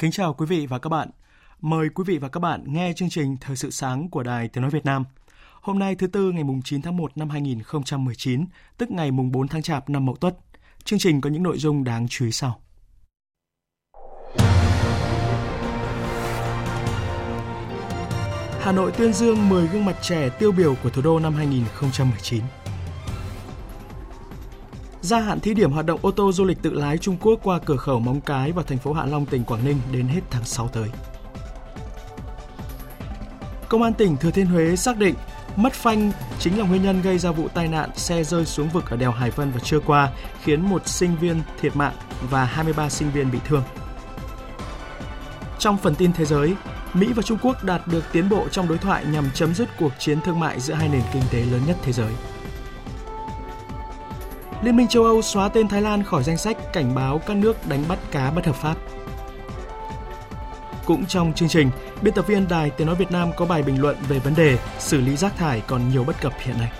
Kính chào quý vị và các bạn. Mời quý vị và các bạn nghe chương trình Thời sự sáng của Đài Tiếng Nói Việt Nam. Hôm nay thứ Tư ngày 9 tháng 1 năm 2019, tức ngày 4 tháng Chạp năm Mậu Tuất. Chương trình có những nội dung đáng chú ý sau. Hà Nội tuyên dương 10 gương mặt trẻ tiêu biểu của thủ đô năm 2019 gia hạn thí điểm hoạt động ô tô du lịch tự lái Trung Quốc qua cửa khẩu Móng Cái và thành phố Hạ Long, tỉnh Quảng Ninh đến hết tháng 6 tới. Công an tỉnh Thừa Thiên Huế xác định mất phanh chính là nguyên nhân gây ra vụ tai nạn xe rơi xuống vực ở đèo Hải Vân vào trưa qua, khiến một sinh viên thiệt mạng và 23 sinh viên bị thương. Trong phần tin thế giới, Mỹ và Trung Quốc đạt được tiến bộ trong đối thoại nhằm chấm dứt cuộc chiến thương mại giữa hai nền kinh tế lớn nhất thế giới. Liên minh châu Âu xóa tên Thái Lan khỏi danh sách cảnh báo các nước đánh bắt cá bất hợp pháp. Cũng trong chương trình, biên tập viên Đài Tiếng Nói Việt Nam có bài bình luận về vấn đề xử lý rác thải còn nhiều bất cập hiện nay.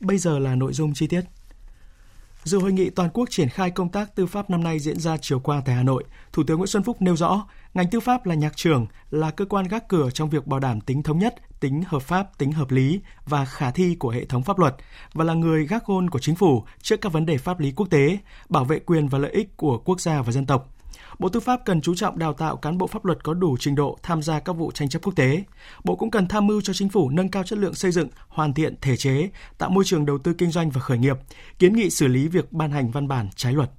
Bây giờ là nội dung chi tiết. Dự hội nghị toàn quốc triển khai công tác tư pháp năm nay diễn ra chiều qua tại Hà Nội, Thủ tướng Nguyễn Xuân Phúc nêu rõ, ngành tư pháp là nhạc trưởng, là cơ quan gác cửa trong việc bảo đảm tính thống nhất, tính hợp pháp, tính hợp lý và khả thi của hệ thống pháp luật và là người gác gôn của chính phủ trước các vấn đề pháp lý quốc tế, bảo vệ quyền và lợi ích của quốc gia và dân tộc. Bộ Tư pháp cần chú trọng đào tạo cán bộ pháp luật có đủ trình độ tham gia các vụ tranh chấp quốc tế. Bộ cũng cần tham mưu cho chính phủ nâng cao chất lượng xây dựng, hoàn thiện thể chế, tạo môi trường đầu tư kinh doanh và khởi nghiệp, kiến nghị xử lý việc ban hành văn bản trái luật.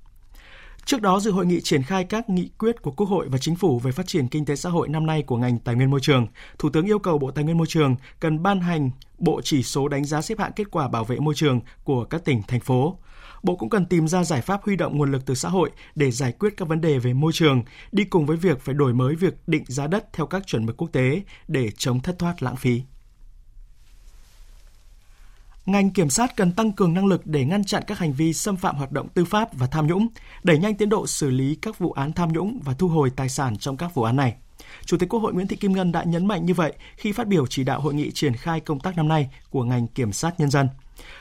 Trước đó, dự hội nghị triển khai các nghị quyết của Quốc hội và Chính phủ về phát triển kinh tế xã hội năm nay của ngành tài nguyên môi trường, Thủ tướng yêu cầu Bộ Tài nguyên Môi trường cần ban hành bộ chỉ số đánh giá xếp hạng kết quả bảo vệ môi trường của các tỉnh, thành phố. Bộ cũng cần tìm ra giải pháp huy động nguồn lực từ xã hội để giải quyết các vấn đề về môi trường, đi cùng với việc phải đổi mới việc định giá đất theo các chuẩn mực quốc tế để chống thất thoát lãng phí. Ngành kiểm sát cần tăng cường năng lực để ngăn chặn các hành vi xâm phạm hoạt động tư pháp và tham nhũng, đẩy nhanh tiến độ xử lý các vụ án tham nhũng và thu hồi tài sản trong các vụ án này. Chủ tịch Quốc hội Nguyễn Thị Kim Ngân đã nhấn mạnh như vậy khi phát biểu chỉ đạo hội nghị triển khai công tác năm nay của ngành kiểm sát nhân dân.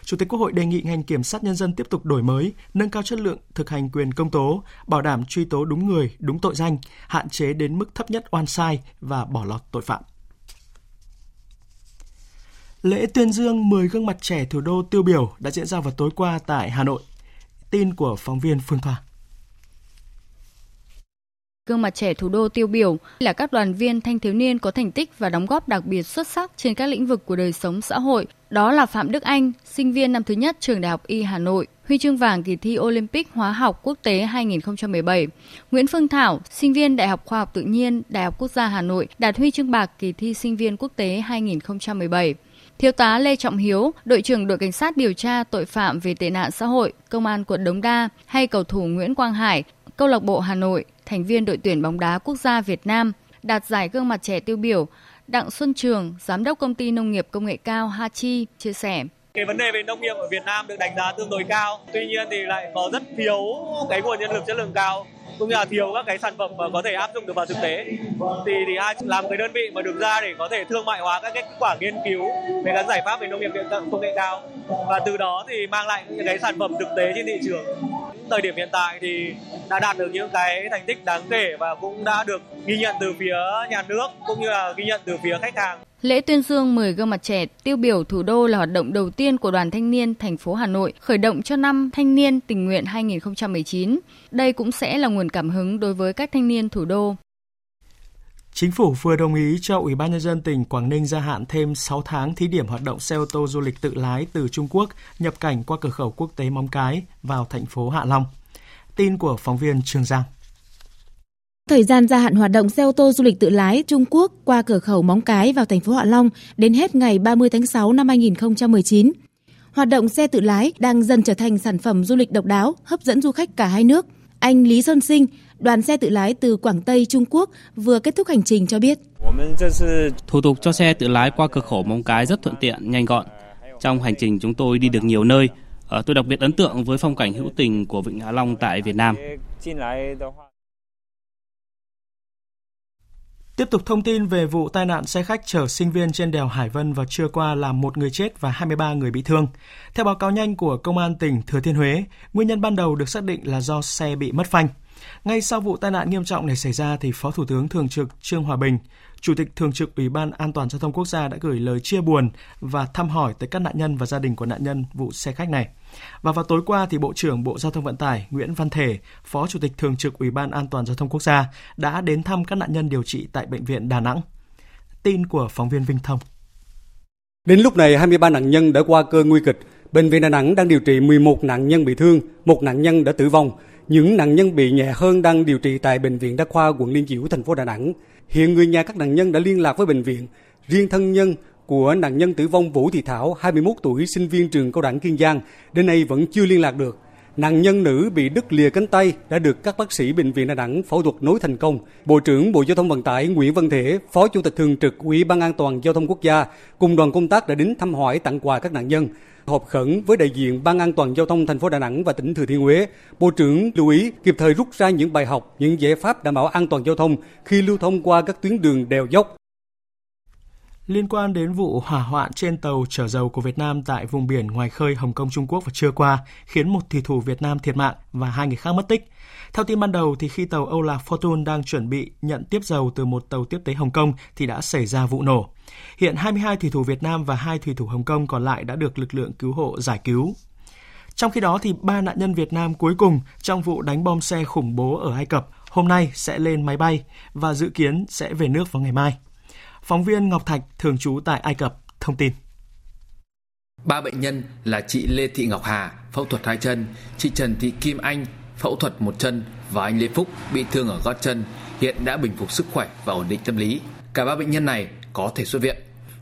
Chủ tịch Quốc hội đề nghị ngành kiểm sát nhân dân tiếp tục đổi mới, nâng cao chất lượng thực hành quyền công tố, bảo đảm truy tố đúng người, đúng tội danh, hạn chế đến mức thấp nhất oan sai và bỏ lọt tội phạm. Lễ tuyên dương 10 gương mặt trẻ thủ đô tiêu biểu đã diễn ra vào tối qua tại Hà Nội. Tin của phóng viên Phương Thoa. Gương mặt trẻ thủ đô tiêu biểu là các đoàn viên thanh thiếu niên có thành tích và đóng góp đặc biệt xuất sắc trên các lĩnh vực của đời sống xã hội. Đó là Phạm Đức Anh, sinh viên năm thứ nhất trường Đại học Y Hà Nội, huy chương vàng kỳ thi Olympic Hóa học Quốc tế 2017. Nguyễn Phương Thảo, sinh viên Đại học Khoa học Tự nhiên, Đại học Quốc gia Hà Nội, đạt huy chương bạc kỳ thi sinh viên quốc tế 2017. Thiếu tá Lê Trọng Hiếu, đội trưởng đội cảnh sát điều tra tội phạm về tệ nạn xã hội, công an quận Đống Đa hay cầu thủ Nguyễn Quang Hải, câu lạc bộ Hà Nội, thành viên đội tuyển bóng đá quốc gia Việt Nam, đạt giải gương mặt trẻ tiêu biểu. Đặng Xuân Trường, giám đốc công ty nông nghiệp công nghệ cao Hachi chia sẻ. Cái vấn đề về nông nghiệp ở Việt Nam được đánh giá tương đối cao, tuy nhiên thì lại có rất thiếu cái nguồn nhân lực chất lượng cao cũng như là thiếu các cái sản phẩm mà có thể áp dụng được vào thực tế thì thì ai làm cái đơn vị mà được ra để có thể thương mại hóa các kết quả nghiên cứu về các giải pháp về nông nghiệp công nghệ cao và từ đó thì mang lại những cái sản phẩm thực tế trên thị trường thời điểm hiện tại thì đã đạt được những cái thành tích đáng kể và cũng đã được ghi nhận từ phía nhà nước cũng như là ghi nhận từ phía khách hàng. Lễ tuyên dương 10 gương mặt trẻ tiêu biểu thủ đô là hoạt động đầu tiên của Đoàn Thanh niên thành phố Hà Nội khởi động cho năm Thanh niên tình nguyện 2019. Đây cũng sẽ là nguồn cảm hứng đối với các thanh niên thủ đô. Chính phủ vừa đồng ý cho Ủy ban Nhân dân tỉnh Quảng Ninh gia hạn thêm 6 tháng thí điểm hoạt động xe ô tô du lịch tự lái từ Trung Quốc nhập cảnh qua cửa khẩu quốc tế Móng Cái vào thành phố Hạ Long. Tin của phóng viên Trường Giang. Thời gian gia hạn hoạt động xe ô tô du lịch tự lái Trung Quốc qua cửa khẩu Móng Cái vào thành phố Hạ Long đến hết ngày 30 tháng 6 năm 2019. Hoạt động xe tự lái đang dần trở thành sản phẩm du lịch độc đáo, hấp dẫn du khách cả hai nước. Anh Lý Sơn Sinh, đoàn xe tự lái từ Quảng Tây, Trung Quốc vừa kết thúc hành trình cho biết. Thủ tục cho xe tự lái qua cửa khẩu Móng Cái rất thuận tiện, nhanh gọn. Trong hành trình chúng tôi đi được nhiều nơi. Ờ, tôi đặc biệt ấn tượng với phong cảnh hữu tình của Vịnh Hạ Long tại Việt Nam. Tiếp tục thông tin về vụ tai nạn xe khách chở sinh viên trên đèo Hải Vân vào trưa qua làm một người chết và 23 người bị thương. Theo báo cáo nhanh của Công an tỉnh Thừa Thiên Huế, nguyên nhân ban đầu được xác định là do xe bị mất phanh. Ngay sau vụ tai nạn nghiêm trọng này xảy ra thì Phó Thủ tướng Thường trực Trương Hòa Bình, Chủ tịch Thường trực Ủy ban An toàn giao thông quốc gia đã gửi lời chia buồn và thăm hỏi tới các nạn nhân và gia đình của nạn nhân vụ xe khách này. Và vào tối qua thì Bộ trưởng Bộ Giao thông Vận tải Nguyễn Văn Thể, Phó Chủ tịch Thường trực Ủy ban An toàn giao thông quốc gia đã đến thăm các nạn nhân điều trị tại bệnh viện Đà Nẵng. Tin của phóng viên Vinh Thông. Đến lúc này 23 nạn nhân đã qua cơn nguy kịch. Bệnh viện Đà Nẵng đang điều trị 11 nạn nhân bị thương, một nạn nhân đã tử vong. Những nạn nhân bị nhẹ hơn đang điều trị tại bệnh viện Đa khoa quận Liên Chiểu, thành phố Đà Nẵng. Hiện người nhà các nạn nhân đã liên lạc với bệnh viện. Riêng thân nhân của nạn nhân tử vong Vũ Thị Thảo, 21 tuổi, sinh viên trường cao đẳng Kiên Giang, đến nay vẫn chưa liên lạc được. Nạn nhân nữ bị đứt lìa cánh tay đã được các bác sĩ bệnh viện Đà Nẵng phẫu thuật nối thành công. Bộ trưởng Bộ Giao thông Vận tải Nguyễn Văn Thể, Phó Chủ tịch thường trực Ủy ban An toàn giao thông quốc gia cùng đoàn công tác đã đến thăm hỏi tặng quà các nạn nhân. Họp khẩn với đại diện Ban An toàn giao thông thành phố Đà Nẵng và tỉnh Thừa Thiên Huế, Bộ trưởng lưu ý kịp thời rút ra những bài học, những giải pháp đảm bảo an toàn giao thông khi lưu thông qua các tuyến đường đèo dốc, Liên quan đến vụ hỏa hoạn trên tàu chở dầu của Việt Nam tại vùng biển ngoài khơi Hồng Kông Trung Quốc vào trưa qua, khiến một thủy thủ Việt Nam thiệt mạng và hai người khác mất tích. Theo tin ban đầu thì khi tàu Âu Lạc Fortune đang chuẩn bị nhận tiếp dầu từ một tàu tiếp tế Hồng Kông thì đã xảy ra vụ nổ. Hiện 22 thủy thủ Việt Nam và hai thủy thủ Hồng Kông còn lại đã được lực lượng cứu hộ giải cứu. Trong khi đó thì ba nạn nhân Việt Nam cuối cùng trong vụ đánh bom xe khủng bố ở Ai Cập hôm nay sẽ lên máy bay và dự kiến sẽ về nước vào ngày mai. Phóng viên Ngọc Thạch thường trú tại Ai Cập thông tin. Ba bệnh nhân là chị Lê Thị Ngọc Hà, phẫu thuật hai chân, chị Trần Thị Kim Anh, phẫu thuật một chân và anh Lê Phúc bị thương ở gót chân, hiện đã bình phục sức khỏe và ổn định tâm lý. Cả ba bệnh nhân này có thể xuất viện.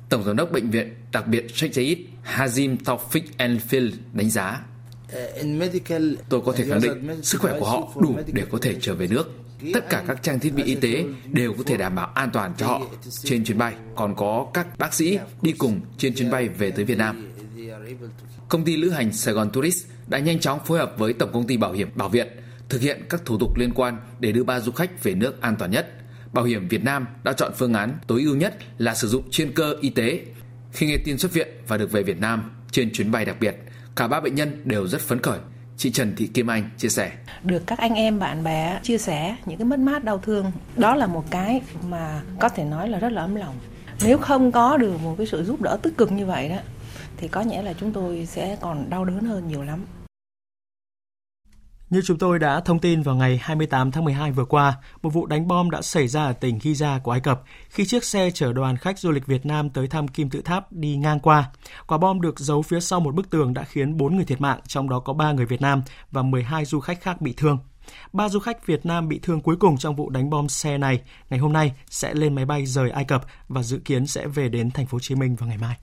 Tổng giám đốc bệnh viện đặc biệt Sheikh Zayed Hazim Taufik Enfield đánh giá Tôi có thể khẳng định sức khỏe của họ đủ để có thể trở về nước. Tất cả các trang thiết bị y tế đều có thể đảm bảo an toàn cho họ trên chuyến bay. Còn có các bác sĩ đi cùng trên chuyến bay về tới Việt Nam. Công ty lữ hành Sài Gòn Tourist đã nhanh chóng phối hợp với Tổng công ty Bảo hiểm Bảo Việt thực hiện các thủ tục liên quan để đưa ba du khách về nước an toàn nhất. Bảo hiểm Việt Nam đã chọn phương án tối ưu nhất là sử dụng chuyên cơ y tế. Khi nghe tin xuất viện và được về Việt Nam trên chuyến bay đặc biệt, cả ba bệnh nhân đều rất phấn khởi Chị Trần Thị Kim Anh chia sẻ. Được các anh em bạn bè chia sẻ những cái mất mát đau thương, đó là một cái mà có thể nói là rất là ấm lòng. Nếu không có được một cái sự giúp đỡ tích cực như vậy đó thì có nghĩa là chúng tôi sẽ còn đau đớn hơn nhiều lắm. Như chúng tôi đã thông tin vào ngày 28 tháng 12 vừa qua, một vụ đánh bom đã xảy ra ở tỉnh Giza của Ai Cập khi chiếc xe chở đoàn khách du lịch Việt Nam tới thăm Kim Tự Tháp đi ngang qua. Quả bom được giấu phía sau một bức tường đã khiến 4 người thiệt mạng, trong đó có 3 người Việt Nam và 12 du khách khác bị thương. Ba du khách Việt Nam bị thương cuối cùng trong vụ đánh bom xe này ngày hôm nay sẽ lên máy bay rời Ai Cập và dự kiến sẽ về đến thành phố Hồ Chí Minh vào ngày mai.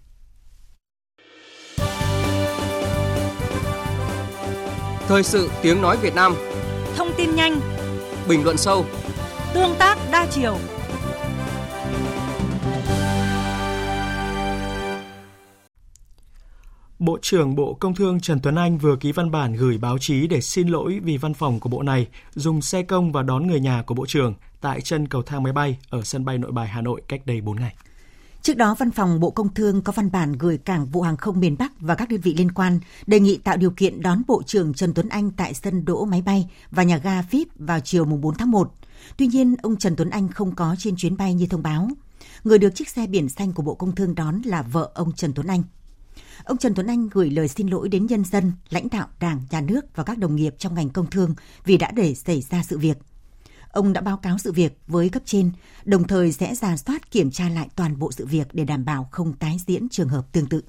Thời sự tiếng nói Việt Nam. Thông tin nhanh. Bình luận sâu. Tương tác đa chiều. Bộ trưởng Bộ Công Thương Trần Tuấn Anh vừa ký văn bản gửi báo chí để xin lỗi vì văn phòng của bộ này dùng xe công và đón người nhà của Bộ trưởng tại chân cầu thang máy bay ở sân bay nội bài Hà Nội cách đây 4 ngày. Trước đó, Văn phòng Bộ Công Thương có văn bản gửi Cảng vụ hàng không miền Bắc và các đơn vị liên quan đề nghị tạo điều kiện đón Bộ trưởng Trần Tuấn Anh tại sân đỗ máy bay và nhà ga FIP vào chiều 4 tháng 1. Tuy nhiên, ông Trần Tuấn Anh không có trên chuyến bay như thông báo. Người được chiếc xe biển xanh của Bộ Công Thương đón là vợ ông Trần Tuấn Anh. Ông Trần Tuấn Anh gửi lời xin lỗi đến nhân dân, lãnh đạo Đảng, Nhà nước và các đồng nghiệp trong ngành công thương vì đã để xảy ra sự việc ông đã báo cáo sự việc với cấp trên, đồng thời sẽ ra soát kiểm tra lại toàn bộ sự việc để đảm bảo không tái diễn trường hợp tương tự.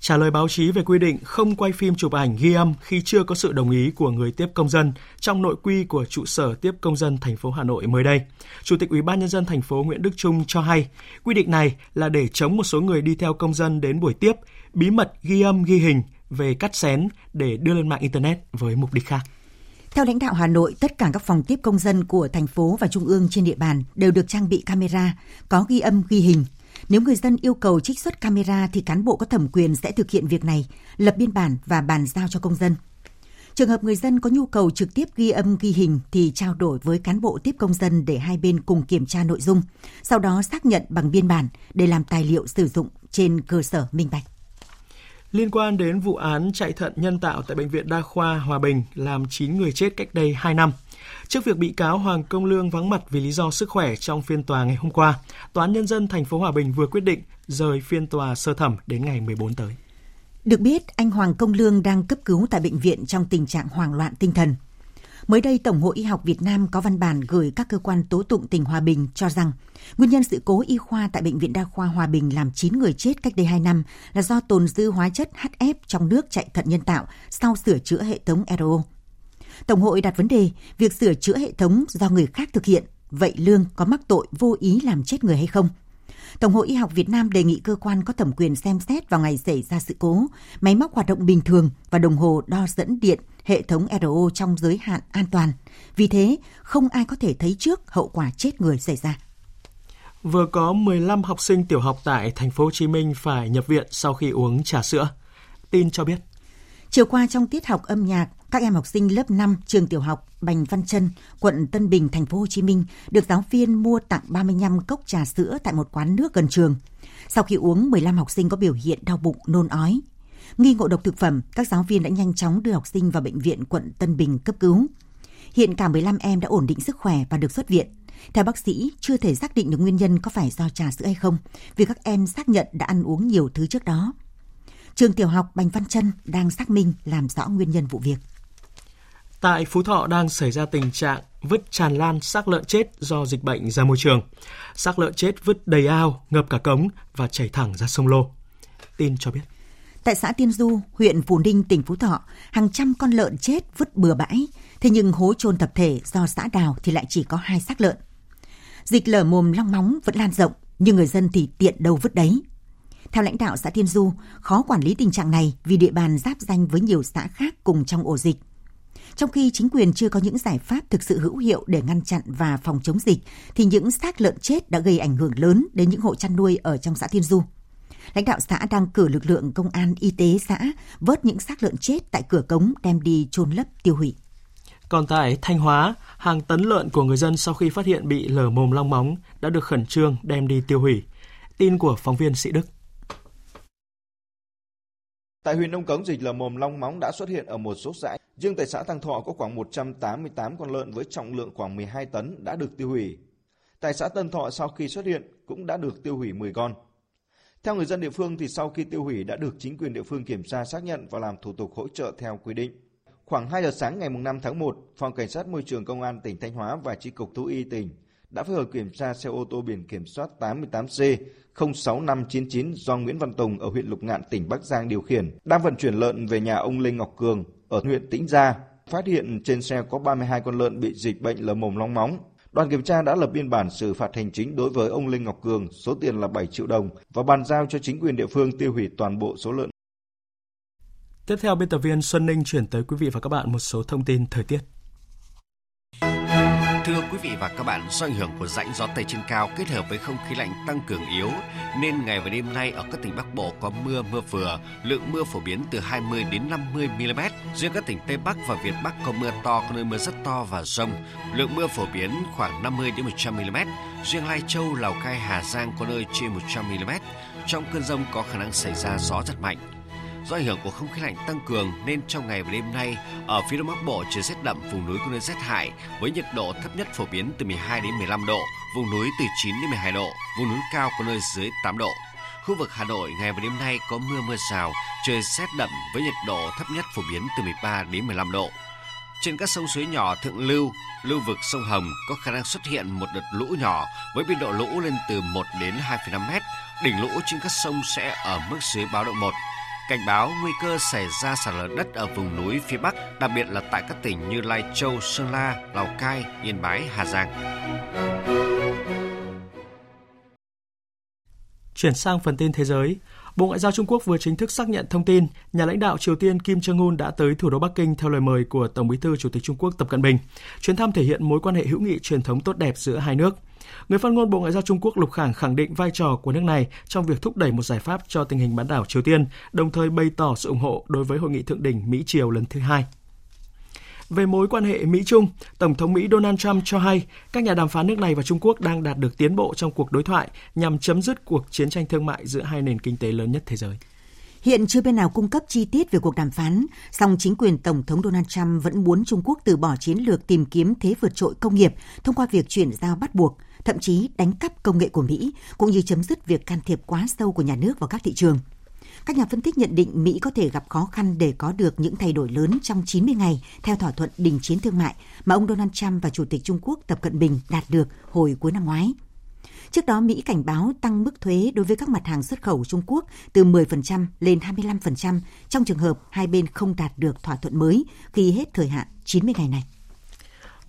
Trả lời báo chí về quy định không quay phim chụp ảnh ghi âm khi chưa có sự đồng ý của người tiếp công dân trong nội quy của trụ sở tiếp công dân thành phố Hà Nội mới đây, Chủ tịch Ủy ban nhân dân thành phố Nguyễn Đức Trung cho hay, quy định này là để chống một số người đi theo công dân đến buổi tiếp bí mật ghi âm ghi hình về cắt xén để đưa lên mạng internet với mục đích khác. Theo lãnh đạo Hà Nội, tất cả các phòng tiếp công dân của thành phố và trung ương trên địa bàn đều được trang bị camera, có ghi âm ghi hình. Nếu người dân yêu cầu trích xuất camera thì cán bộ có thẩm quyền sẽ thực hiện việc này, lập biên bản và bàn giao cho công dân. Trường hợp người dân có nhu cầu trực tiếp ghi âm ghi hình thì trao đổi với cán bộ tiếp công dân để hai bên cùng kiểm tra nội dung, sau đó xác nhận bằng biên bản để làm tài liệu sử dụng trên cơ sở minh bạch. Liên quan đến vụ án chạy thận nhân tạo tại Bệnh viện Đa khoa Hòa Bình làm 9 người chết cách đây 2 năm. Trước việc bị cáo Hoàng Công Lương vắng mặt vì lý do sức khỏe trong phiên tòa ngày hôm qua, Tòa án Nhân dân thành phố Hòa Bình vừa quyết định rời phiên tòa sơ thẩm đến ngày 14 tới. Được biết, anh Hoàng Công Lương đang cấp cứu tại bệnh viện trong tình trạng hoảng loạn tinh thần. Mới đây, Tổng hội Y học Việt Nam có văn bản gửi các cơ quan tố tụng tỉnh Hòa Bình cho rằng nguyên nhân sự cố y khoa tại Bệnh viện Đa khoa Hòa Bình làm 9 người chết cách đây 2 năm là do tồn dư hóa chất HF trong nước chạy thận nhân tạo sau sửa chữa hệ thống RO. Tổng hội đặt vấn đề việc sửa chữa hệ thống do người khác thực hiện, vậy Lương có mắc tội vô ý làm chết người hay không? Tổng hội Y học Việt Nam đề nghị cơ quan có thẩm quyền xem xét vào ngày xảy ra sự cố, máy móc hoạt động bình thường và đồng hồ đo dẫn điện hệ thống RO trong giới hạn an toàn. Vì thế, không ai có thể thấy trước hậu quả chết người xảy ra. Vừa có 15 học sinh tiểu học tại thành phố Hồ Chí Minh phải nhập viện sau khi uống trà sữa. Tin cho biết. Chiều qua trong tiết học âm nhạc, các em học sinh lớp 5 trường tiểu học Bành Văn Trân, quận Tân Bình, thành phố Hồ Chí Minh được giáo viên mua tặng 35 cốc trà sữa tại một quán nước gần trường. Sau khi uống, 15 học sinh có biểu hiện đau bụng, nôn ói. Nghi ngộ độc thực phẩm, các giáo viên đã nhanh chóng đưa học sinh vào bệnh viện quận Tân Bình cấp cứu. Hiện cả 15 em đã ổn định sức khỏe và được xuất viện. Theo bác sĩ, chưa thể xác định được nguyên nhân có phải do trà sữa hay không, vì các em xác nhận đã ăn uống nhiều thứ trước đó. Trường tiểu học Bành Văn Trân đang xác minh làm rõ nguyên nhân vụ việc. Tại Phú Thọ đang xảy ra tình trạng vứt tràn lan xác lợn chết do dịch bệnh ra môi trường. Xác lợn chết vứt đầy ao, ngập cả cống và chảy thẳng ra sông Lô. Tin cho biết. Tại xã Tiên Du, huyện Phú Ninh, tỉnh Phú Thọ, hàng trăm con lợn chết vứt bừa bãi. Thế nhưng hố chôn tập thể do xã đào thì lại chỉ có hai xác lợn. Dịch lở mồm long móng vẫn lan rộng, nhưng người dân thì tiện đâu vứt đấy. Theo lãnh đạo xã Tiên Du, khó quản lý tình trạng này vì địa bàn giáp danh với nhiều xã khác cùng trong ổ dịch. Trong khi chính quyền chưa có những giải pháp thực sự hữu hiệu để ngăn chặn và phòng chống dịch, thì những xác lợn chết đã gây ảnh hưởng lớn đến những hộ chăn nuôi ở trong xã Tiên Du. Lãnh đạo xã đang cử lực lượng công an y tế xã vớt những xác lợn chết tại cửa cống đem đi chôn lấp tiêu hủy. Còn tại Thanh Hóa, hàng tấn lợn của người dân sau khi phát hiện bị lở mồm long móng đã được khẩn trương đem đi tiêu hủy. Tin của phóng viên Sĩ Đức. Tại huyện Nông Cống, dịch lở mồm long móng đã xuất hiện ở một số xã. Riêng tại xã thăng Thọ có khoảng 188 con lợn với trọng lượng khoảng 12 tấn đã được tiêu hủy. Tại xã Tân Thọ sau khi xuất hiện cũng đã được tiêu hủy 10 con. Theo người dân địa phương thì sau khi tiêu hủy đã được chính quyền địa phương kiểm tra xác nhận và làm thủ tục hỗ trợ theo quy định. Khoảng 2 giờ sáng ngày 5 tháng 1, Phòng Cảnh sát Môi trường Công an tỉnh Thanh Hóa và Chi cục Thú y tỉnh đã phối hợp kiểm tra xe ô tô biển kiểm soát 88C 06599 do Nguyễn Văn Tùng ở huyện Lục Ngạn, tỉnh Bắc Giang điều khiển, đang vận chuyển lợn về nhà ông Lê Ngọc Cường ở huyện Tĩnh Gia. Phát hiện trên xe có 32 con lợn bị dịch bệnh lở mồm long móng. Đoàn kiểm tra đã lập biên bản xử phạt hành chính đối với ông Lê Ngọc Cường, số tiền là 7 triệu đồng và bàn giao cho chính quyền địa phương tiêu hủy toàn bộ số lợn. Tiếp theo, biên tập viên Xuân Ninh chuyển tới quý vị và các bạn một số thông tin thời tiết. Thưa quý vị và các bạn, do ảnh hưởng của rãnh gió Tây trên cao kết hợp với không khí lạnh tăng cường yếu, nên ngày và đêm nay ở các tỉnh Bắc Bộ có mưa mưa vừa, lượng mưa phổ biến từ 20 đến 50 mm. Riêng các tỉnh Tây Bắc và Việt Bắc có mưa to, có nơi mưa rất to và rông. Lượng mưa phổ biến khoảng 50 đến 100 mm. Riêng Lai Châu, Lào Cai, Hà Giang có nơi trên 100 mm. Trong cơn rông có khả năng xảy ra gió giật mạnh. Do ảnh hưởng của không khí lạnh tăng cường nên trong ngày và đêm nay ở phía đông bắc bộ trời rét đậm, vùng núi có nơi rét hại với nhiệt độ thấp nhất phổ biến từ 12 đến 15 độ, vùng núi từ 9 đến 12 độ, vùng núi cao có nơi dưới 8 độ. Khu vực Hà Nội ngày và đêm nay có mưa mưa rào, trời rét đậm với nhiệt độ thấp nhất phổ biến từ 13 đến 15 độ. Trên các sông suối nhỏ thượng lưu, lưu vực sông Hồng có khả năng xuất hiện một đợt lũ nhỏ với biên độ lũ lên từ 1 đến 2,5 mét. Đỉnh lũ trên các sông sẽ ở mức dưới báo động 1. Cảnh báo nguy cơ xảy ra sạt lở đất ở vùng núi phía Bắc, đặc biệt là tại các tỉnh như Lai Châu, Sơn La, Lào Cai, Yên Bái, Hà Giang. Chuyển sang phần tin thế giới, Bộ Ngoại giao Trung Quốc vừa chính thức xác nhận thông tin nhà lãnh đạo Triều Tiên Kim Jong-un đã tới thủ đô Bắc Kinh theo lời mời của Tổng Bí thư Chủ tịch Trung Quốc Tập Cận Bình. Chuyến thăm thể hiện mối quan hệ hữu nghị truyền thống tốt đẹp giữa hai nước. Người phát ngôn Bộ Ngoại giao Trung Quốc Lục Khảng khẳng định vai trò của nước này trong việc thúc đẩy một giải pháp cho tình hình bán đảo Triều Tiên, đồng thời bày tỏ sự ủng hộ đối với hội nghị thượng đỉnh Mỹ Triều lần thứ hai. Về mối quan hệ Mỹ-Trung, Tổng thống Mỹ Donald Trump cho hay các nhà đàm phán nước này và Trung Quốc đang đạt được tiến bộ trong cuộc đối thoại nhằm chấm dứt cuộc chiến tranh thương mại giữa hai nền kinh tế lớn nhất thế giới. Hiện chưa bên nào cung cấp chi tiết về cuộc đàm phán, song chính quyền Tổng thống Donald Trump vẫn muốn Trung Quốc từ bỏ chiến lược tìm kiếm thế vượt trội công nghiệp thông qua việc chuyển giao bắt buộc, thậm chí đánh cắp công nghệ của Mỹ, cũng như chấm dứt việc can thiệp quá sâu của nhà nước vào các thị trường. Các nhà phân tích nhận định Mỹ có thể gặp khó khăn để có được những thay đổi lớn trong 90 ngày theo thỏa thuận đình chiến thương mại mà ông Donald Trump và Chủ tịch Trung Quốc Tập Cận Bình đạt được hồi cuối năm ngoái. Trước đó, Mỹ cảnh báo tăng mức thuế đối với các mặt hàng xuất khẩu Trung Quốc từ 10% lên 25% trong trường hợp hai bên không đạt được thỏa thuận mới khi hết thời hạn 90 ngày này.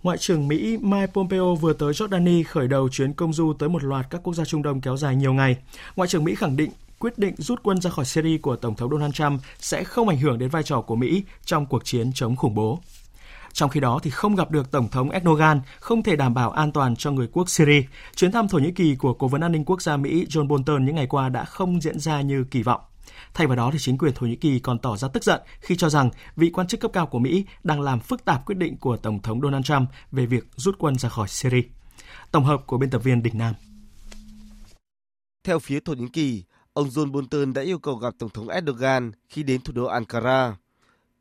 Ngoại trưởng Mỹ Mike Pompeo vừa tới Jordani khởi đầu chuyến công du tới một loạt các quốc gia Trung Đông kéo dài nhiều ngày. Ngoại trưởng Mỹ khẳng định quyết định rút quân ra khỏi Syria của Tổng thống Donald Trump sẽ không ảnh hưởng đến vai trò của Mỹ trong cuộc chiến chống khủng bố. Trong khi đó thì không gặp được Tổng thống Erdogan không thể đảm bảo an toàn cho người quốc Syria. Chuyến thăm Thổ Nhĩ Kỳ của Cố vấn an ninh quốc gia Mỹ John Bolton những ngày qua đã không diễn ra như kỳ vọng. Thay vào đó thì chính quyền Thổ Nhĩ Kỳ còn tỏ ra tức giận khi cho rằng vị quan chức cấp cao của Mỹ đang làm phức tạp quyết định của Tổng thống Donald Trump về việc rút quân ra khỏi Syria. Tổng hợp của biên tập viên Đình Nam. Theo phía Thổ Nhĩ Kỳ, ông John Bolton đã yêu cầu gặp Tổng thống Erdogan khi đến thủ đô Ankara.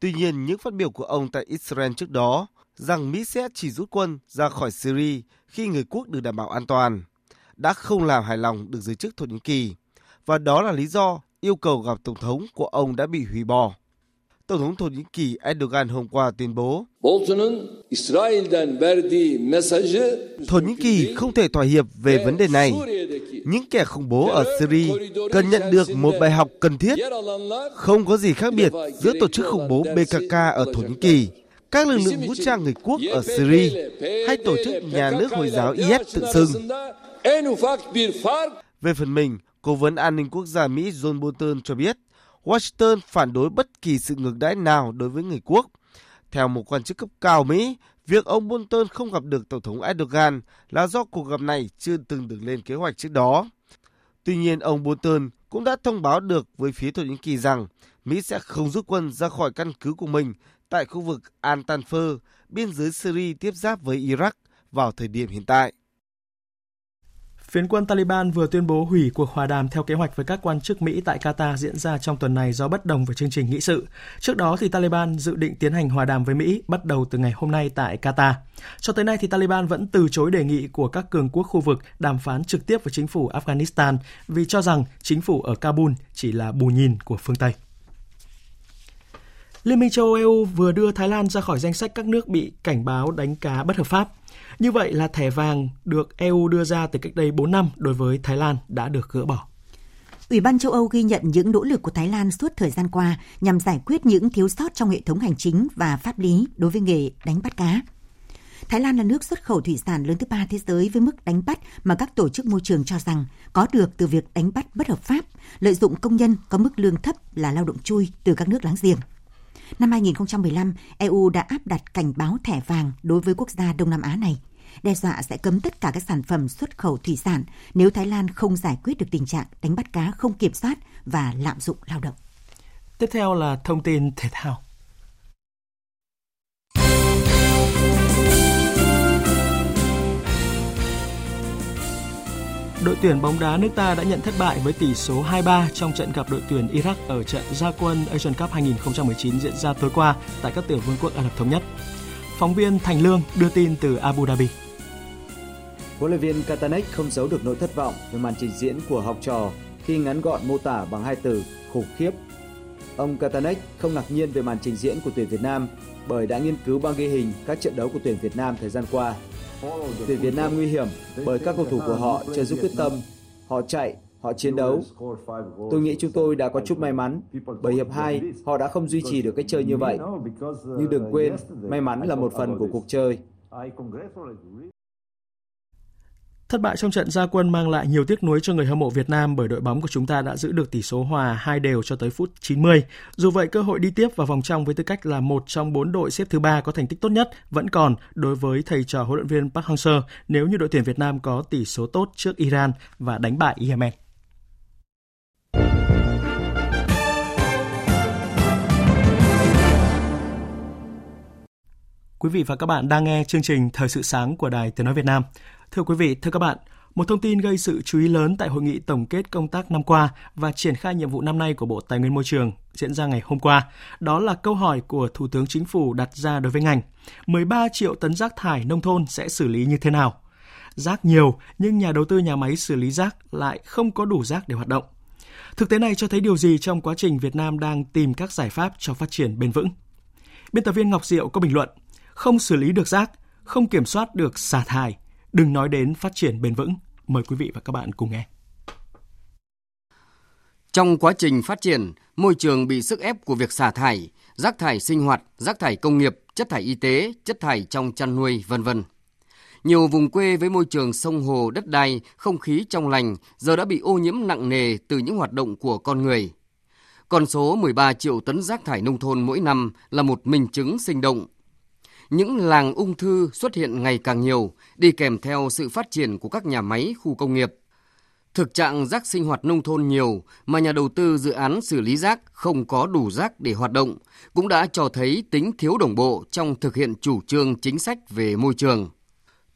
Tuy nhiên, những phát biểu của ông tại Israel trước đó rằng Mỹ sẽ chỉ rút quân ra khỏi Syria khi người quốc được đảm bảo an toàn đã không làm hài lòng được giới chức Thổ Nhĩ Kỳ. Và đó là lý do yêu cầu gặp Tổng thống của ông đã bị hủy bỏ. Tổng thống Thổ Nhĩ Kỳ Erdogan hôm qua tuyên bố Thổ Nhĩ Kỳ không thể thỏa hiệp về vấn đề này. Những kẻ khủng bố ở Syria cần nhận được một bài học cần thiết. Không có gì khác biệt giữa tổ chức khủng bố PKK ở Thổ Nhĩ Kỳ, các lực lượng vũ trang người quốc ở Syria hay tổ chức nhà nước Hồi giáo IS tự xưng. Về phần mình, Cố vấn an ninh quốc gia Mỹ John Bolton cho biết Washington phản đối bất kỳ sự ngược đãi nào đối với người quốc. Theo một quan chức cấp cao Mỹ, việc ông Bolton không gặp được Tổng thống Erdogan là do cuộc gặp này chưa từng được lên kế hoạch trước đó. Tuy nhiên, ông Bolton cũng đã thông báo được với phía Thổ Nhĩ Kỳ rằng Mỹ sẽ không rút quân ra khỏi căn cứ của mình tại khu vực Al-Tanfer, biên giới Syria tiếp giáp với Iraq vào thời điểm hiện tại. Phiến quân Taliban vừa tuyên bố hủy cuộc hòa đàm theo kế hoạch với các quan chức Mỹ tại Qatar diễn ra trong tuần này do bất đồng về chương trình nghị sự. Trước đó thì Taliban dự định tiến hành hòa đàm với Mỹ bắt đầu từ ngày hôm nay tại Qatar. Cho tới nay thì Taliban vẫn từ chối đề nghị của các cường quốc khu vực đàm phán trực tiếp với chính phủ Afghanistan vì cho rằng chính phủ ở Kabul chỉ là bù nhìn của phương Tây. Liên minh châu Âu EU vừa đưa Thái Lan ra khỏi danh sách các nước bị cảnh báo đánh cá bất hợp pháp. Như vậy là thẻ vàng được EU đưa ra từ cách đây 4 năm đối với Thái Lan đã được gỡ bỏ. Ủy ban châu Âu ghi nhận những nỗ lực của Thái Lan suốt thời gian qua nhằm giải quyết những thiếu sót trong hệ thống hành chính và pháp lý đối với nghề đánh bắt cá. Thái Lan là nước xuất khẩu thủy sản lớn thứ ba thế giới với mức đánh bắt mà các tổ chức môi trường cho rằng có được từ việc đánh bắt bất hợp pháp, lợi dụng công nhân có mức lương thấp là lao động chui từ các nước láng giềng. Năm 2015, EU đã áp đặt cảnh báo thẻ vàng đối với quốc gia Đông Nam Á này, đe dọa sẽ cấm tất cả các sản phẩm xuất khẩu thủy sản nếu Thái Lan không giải quyết được tình trạng đánh bắt cá không kiểm soát và lạm dụng lao động. Tiếp theo là thông tin thể thao. Đội tuyển bóng đá nước ta đã nhận thất bại với tỷ số 2-3 trong trận gặp đội tuyển Iraq ở trận gia quân Asian Cup 2019 diễn ra tối qua tại các tiểu vương quốc Ả Rập Thống Nhất. Phóng viên Thành Lương đưa tin từ Abu Dhabi. Huấn luyện viên Katanek không giấu được nỗi thất vọng về màn trình diễn của học trò khi ngắn gọn mô tả bằng hai từ khủng khiếp. Ông Katanek không ngạc nhiên về màn trình diễn của tuyển Việt Nam bởi đã nghiên cứu băng ghi hình các trận đấu của tuyển Việt Nam thời gian qua. Tuyển Việt Nam nguy hiểm bởi các cầu thủ của họ chưa giúp quyết tâm. Họ chạy, họ chiến đấu. Tôi nghĩ chúng tôi đã có chút may mắn bởi hiệp 2 họ đã không duy trì được cách chơi như vậy. Nhưng đừng quên, may mắn là một phần của cuộc chơi. Thất bại trong trận gia quân mang lại nhiều tiếc nuối cho người hâm mộ Việt Nam bởi đội bóng của chúng ta đã giữ được tỷ số hòa hai đều cho tới phút 90. Dù vậy, cơ hội đi tiếp vào vòng trong với tư cách là một trong bốn đội xếp thứ ba có thành tích tốt nhất vẫn còn đối với thầy trò huấn luyện viên Park Hang-seo nếu như đội tuyển Việt Nam có tỷ số tốt trước Iran và đánh bại Yemen. Quý vị và các bạn đang nghe chương trình Thời sự sáng của Đài Tiếng Nói Việt Nam. Thưa quý vị, thưa các bạn, một thông tin gây sự chú ý lớn tại hội nghị tổng kết công tác năm qua và triển khai nhiệm vụ năm nay của Bộ Tài nguyên Môi trường diễn ra ngày hôm qua. Đó là câu hỏi của Thủ tướng Chính phủ đặt ra đối với ngành. 13 triệu tấn rác thải nông thôn sẽ xử lý như thế nào? Rác nhiều, nhưng nhà đầu tư nhà máy xử lý rác lại không có đủ rác để hoạt động. Thực tế này cho thấy điều gì trong quá trình Việt Nam đang tìm các giải pháp cho phát triển bền vững? Biên tập viên Ngọc Diệu có bình luận, không xử lý được rác, không kiểm soát được xả thải, đừng nói đến phát triển bền vững. Mời quý vị và các bạn cùng nghe. Trong quá trình phát triển, môi trường bị sức ép của việc xả thải, rác thải sinh hoạt, rác thải công nghiệp, chất thải y tế, chất thải trong chăn nuôi, vân vân. Nhiều vùng quê với môi trường sông hồ, đất đai, không khí trong lành giờ đã bị ô nhiễm nặng nề từ những hoạt động của con người. Con số 13 triệu tấn rác thải nông thôn mỗi năm là một minh chứng sinh động những làng ung thư xuất hiện ngày càng nhiều, đi kèm theo sự phát triển của các nhà máy, khu công nghiệp. Thực trạng rác sinh hoạt nông thôn nhiều mà nhà đầu tư dự án xử lý rác không có đủ rác để hoạt động cũng đã cho thấy tính thiếu đồng bộ trong thực hiện chủ trương chính sách về môi trường.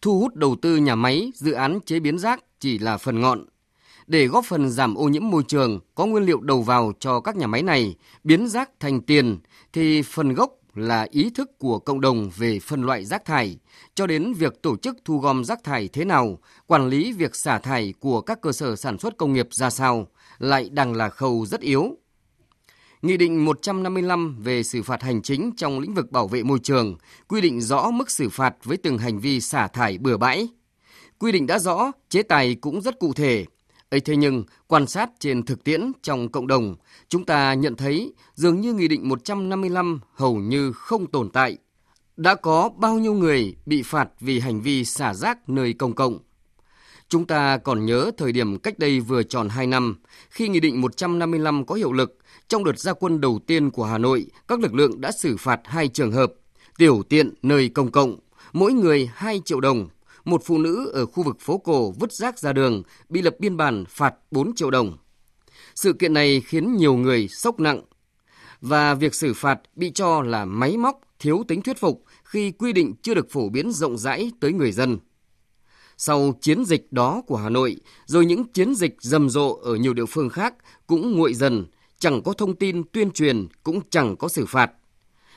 Thu hút đầu tư nhà máy, dự án chế biến rác chỉ là phần ngọn. Để góp phần giảm ô nhiễm môi trường, có nguyên liệu đầu vào cho các nhà máy này, biến rác thành tiền, thì phần gốc là ý thức của cộng đồng về phân loại rác thải, cho đến việc tổ chức thu gom rác thải thế nào, quản lý việc xả thải của các cơ sở sản xuất công nghiệp ra sao, lại đang là khâu rất yếu. Nghị định 155 về xử phạt hành chính trong lĩnh vực bảo vệ môi trường quy định rõ mức xử phạt với từng hành vi xả thải bừa bãi. Quy định đã rõ, chế tài cũng rất cụ thể, ấy thế nhưng, quan sát trên thực tiễn trong cộng đồng, chúng ta nhận thấy dường như Nghị định 155 hầu như không tồn tại. Đã có bao nhiêu người bị phạt vì hành vi xả rác nơi công cộng? Chúng ta còn nhớ thời điểm cách đây vừa tròn 2 năm, khi Nghị định 155 có hiệu lực, trong đợt gia quân đầu tiên của Hà Nội, các lực lượng đã xử phạt hai trường hợp, tiểu tiện nơi công cộng, mỗi người 2 triệu đồng một phụ nữ ở khu vực phố cổ vứt rác ra đường bị lập biên bản phạt 4 triệu đồng. Sự kiện này khiến nhiều người sốc nặng và việc xử phạt bị cho là máy móc, thiếu tính thuyết phục khi quy định chưa được phổ biến rộng rãi tới người dân. Sau chiến dịch đó của Hà Nội, rồi những chiến dịch rầm rộ ở nhiều địa phương khác cũng nguội dần, chẳng có thông tin tuyên truyền, cũng chẳng có xử phạt.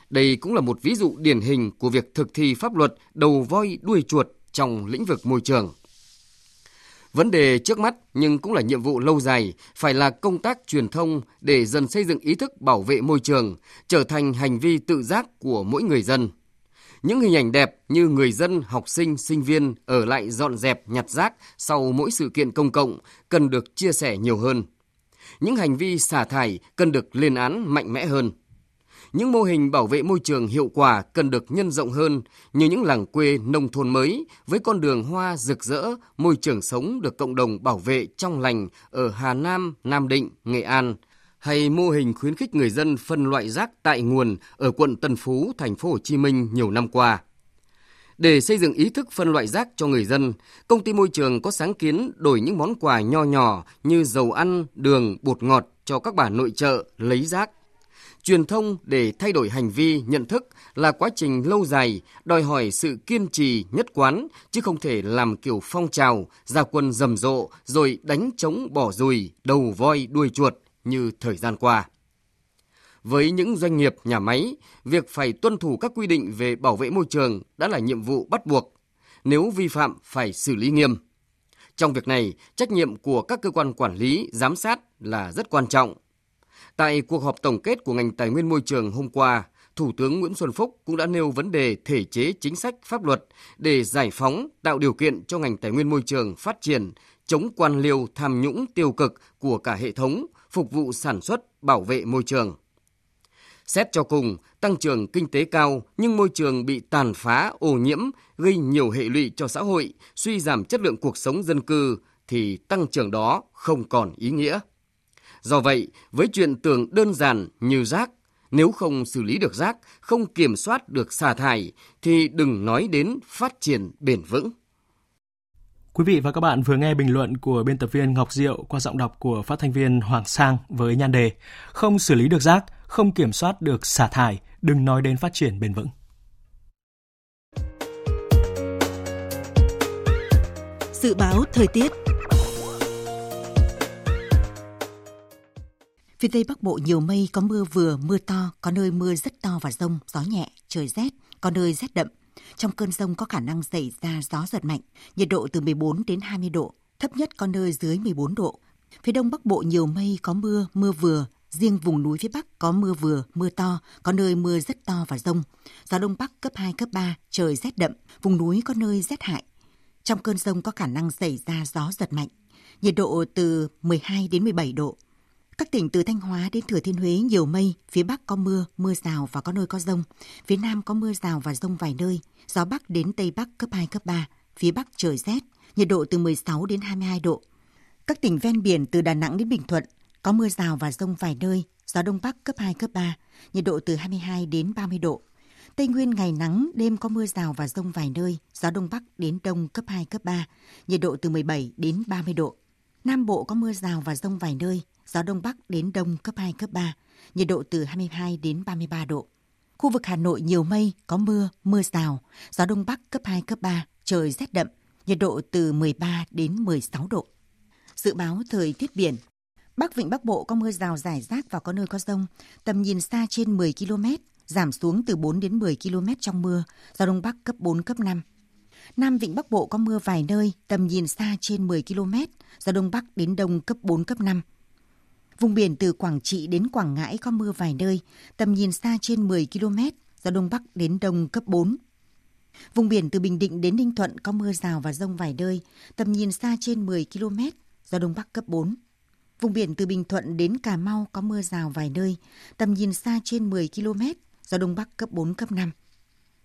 Đây cũng là một ví dụ điển hình của việc thực thi pháp luật đầu voi đuôi chuột trong lĩnh vực môi trường. Vấn đề trước mắt nhưng cũng là nhiệm vụ lâu dài phải là công tác truyền thông để dần xây dựng ý thức bảo vệ môi trường trở thành hành vi tự giác của mỗi người dân. Những hình ảnh đẹp như người dân, học sinh, sinh viên ở lại dọn dẹp, nhặt rác sau mỗi sự kiện công cộng cần được chia sẻ nhiều hơn. Những hành vi xả thải cần được lên án mạnh mẽ hơn. Những mô hình bảo vệ môi trường hiệu quả cần được nhân rộng hơn như những làng quê nông thôn mới với con đường hoa rực rỡ, môi trường sống được cộng đồng bảo vệ trong lành ở Hà Nam, Nam Định, Nghệ An hay mô hình khuyến khích người dân phân loại rác tại nguồn ở quận Tân Phú, thành phố Hồ Chí Minh nhiều năm qua. Để xây dựng ý thức phân loại rác cho người dân, công ty môi trường có sáng kiến đổi những món quà nho nhỏ như dầu ăn, đường, bột ngọt cho các bà nội trợ lấy rác truyền thông để thay đổi hành vi, nhận thức là quá trình lâu dài, đòi hỏi sự kiên trì, nhất quán, chứ không thể làm kiểu phong trào, ra quân rầm rộ, rồi đánh chống bỏ rùi, đầu voi đuôi chuột như thời gian qua. Với những doanh nghiệp, nhà máy, việc phải tuân thủ các quy định về bảo vệ môi trường đã là nhiệm vụ bắt buộc. Nếu vi phạm phải xử lý nghiêm. Trong việc này, trách nhiệm của các cơ quan quản lý, giám sát là rất quan trọng Tại cuộc họp tổng kết của ngành tài nguyên môi trường hôm qua, Thủ tướng Nguyễn Xuân Phúc cũng đã nêu vấn đề thể chế chính sách pháp luật để giải phóng, tạo điều kiện cho ngành tài nguyên môi trường phát triển, chống quan liêu tham nhũng tiêu cực của cả hệ thống, phục vụ sản xuất, bảo vệ môi trường. Xét cho cùng, tăng trưởng kinh tế cao nhưng môi trường bị tàn phá, ô nhiễm, gây nhiều hệ lụy cho xã hội, suy giảm chất lượng cuộc sống dân cư thì tăng trưởng đó không còn ý nghĩa. Do vậy, với chuyện tưởng đơn giản như rác, nếu không xử lý được rác, không kiểm soát được xả thải thì đừng nói đến phát triển bền vững. Quý vị và các bạn vừa nghe bình luận của biên tập viên Ngọc Diệu qua giọng đọc của phát thanh viên Hoàng Sang với nhan đề Không xử lý được rác, không kiểm soát được xả thải, đừng nói đến phát triển bền vững. Dự báo thời tiết Phía Tây Bắc Bộ nhiều mây, có mưa vừa, mưa to, có nơi mưa rất to và rông, gió nhẹ, trời rét, có nơi rét đậm. Trong cơn rông có khả năng xảy ra gió giật mạnh, nhiệt độ từ 14 đến 20 độ, thấp nhất có nơi dưới 14 độ. Phía Đông Bắc Bộ nhiều mây, có mưa, mưa vừa, riêng vùng núi phía Bắc có mưa vừa, mưa to, có nơi mưa rất to và rông. Gió Đông Bắc cấp 2, cấp 3, trời rét đậm, vùng núi có nơi rét hại. Trong cơn rông có khả năng xảy ra gió giật mạnh, nhiệt độ từ 12 đến 17 độ. Các tỉnh từ Thanh Hóa đến Thừa Thiên Huế nhiều mây, phía Bắc có mưa, mưa rào và có nơi có rông. Phía Nam có mưa rào và rông vài nơi, gió Bắc đến Tây Bắc cấp 2, cấp 3. Phía Bắc trời rét, nhiệt độ từ 16 đến 22 độ. Các tỉnh ven biển từ Đà Nẵng đến Bình Thuận có mưa rào và rông vài nơi, gió Đông Bắc cấp 2, cấp 3, nhiệt độ từ 22 đến 30 độ. Tây Nguyên ngày nắng, đêm có mưa rào và rông vài nơi, gió Đông Bắc đến Đông cấp 2, cấp 3, nhiệt độ từ 17 đến 30 độ. Nam Bộ có mưa rào và rông vài nơi, gió Đông Bắc đến Đông cấp 2, cấp 3, nhiệt độ từ 22 đến 33 độ. Khu vực Hà Nội nhiều mây, có mưa, mưa rào, gió Đông Bắc cấp 2, cấp 3, trời rét đậm, nhiệt độ từ 13 đến 16 độ. Dự báo thời tiết biển Bắc Vịnh Bắc Bộ có mưa rào rải rác và có nơi có rông, tầm nhìn xa trên 10 km, giảm xuống từ 4 đến 10 km trong mưa, gió Đông Bắc cấp 4, cấp 5. Nam Vịnh Bắc Bộ có mưa vài nơi, tầm nhìn xa trên 10 km, gió Đông Bắc đến Đông cấp 4, cấp 5. Vùng biển từ Quảng Trị đến Quảng Ngãi có mưa vài nơi, tầm nhìn xa trên 10 km, gió Đông Bắc đến Đông cấp 4. Vùng biển từ Bình Định đến Ninh Thuận có mưa rào và rông vài nơi, tầm nhìn xa trên 10 km, gió Đông Bắc cấp 4. Vùng biển từ Bình Thuận đến Cà Mau có mưa rào vài nơi, tầm nhìn xa trên 10 km, gió Đông Bắc cấp 4, cấp 5.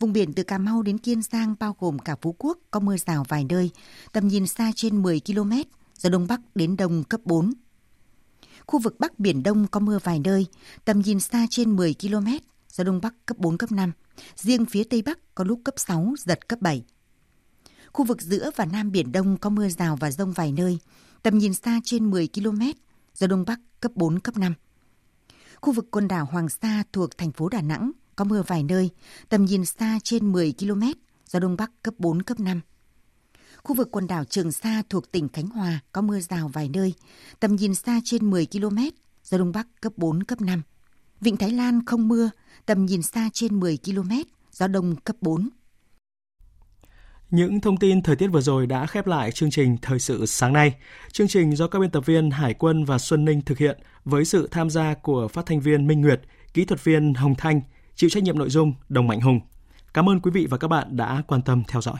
Vùng biển từ Cà Mau đến Kiên Giang bao gồm cả Phú Quốc có mưa rào vài nơi, tầm nhìn xa trên 10 km, gió Đông Bắc đến Đông cấp 4. Khu vực Bắc Biển Đông có mưa vài nơi, tầm nhìn xa trên 10 km, gió Đông Bắc cấp 4, cấp 5. Riêng phía Tây Bắc có lúc cấp 6, giật cấp 7. Khu vực giữa và Nam Biển Đông có mưa rào và rông vài nơi, tầm nhìn xa trên 10 km, gió Đông Bắc cấp 4, cấp 5. Khu vực quần đảo Hoàng Sa thuộc thành phố Đà Nẵng có mưa vài nơi, tầm nhìn xa trên 10 km, gió Đông Bắc cấp 4, cấp 5. Khu vực quần đảo Trường Sa thuộc tỉnh Khánh Hòa có mưa rào vài nơi, tầm nhìn xa trên 10 km, gió Đông Bắc cấp 4, cấp 5. Vịnh Thái Lan không mưa, tầm nhìn xa trên 10 km, gió Đông cấp 4. Những thông tin thời tiết vừa rồi đã khép lại chương trình Thời sự sáng nay. Chương trình do các biên tập viên Hải quân và Xuân Ninh thực hiện với sự tham gia của phát thanh viên Minh Nguyệt, kỹ thuật viên Hồng Thanh, chịu trách nhiệm nội dung Đồng Mạnh Hùng. Cảm ơn quý vị và các bạn đã quan tâm theo dõi.